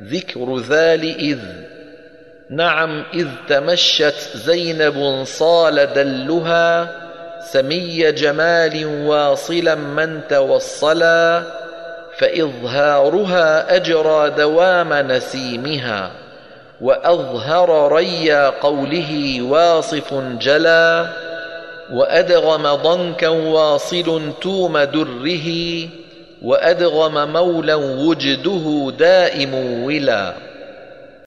ذكر ذال إذ. نعم إذ تمشت زينب صال دلها سمي جمال واصلا من توصلا فإظهارها أجرى دوام نسيمها وأظهر ريا قوله واصف جلا وأدغم ضنكا واصل توم دره. وأدغم مولا وجده دائم ولا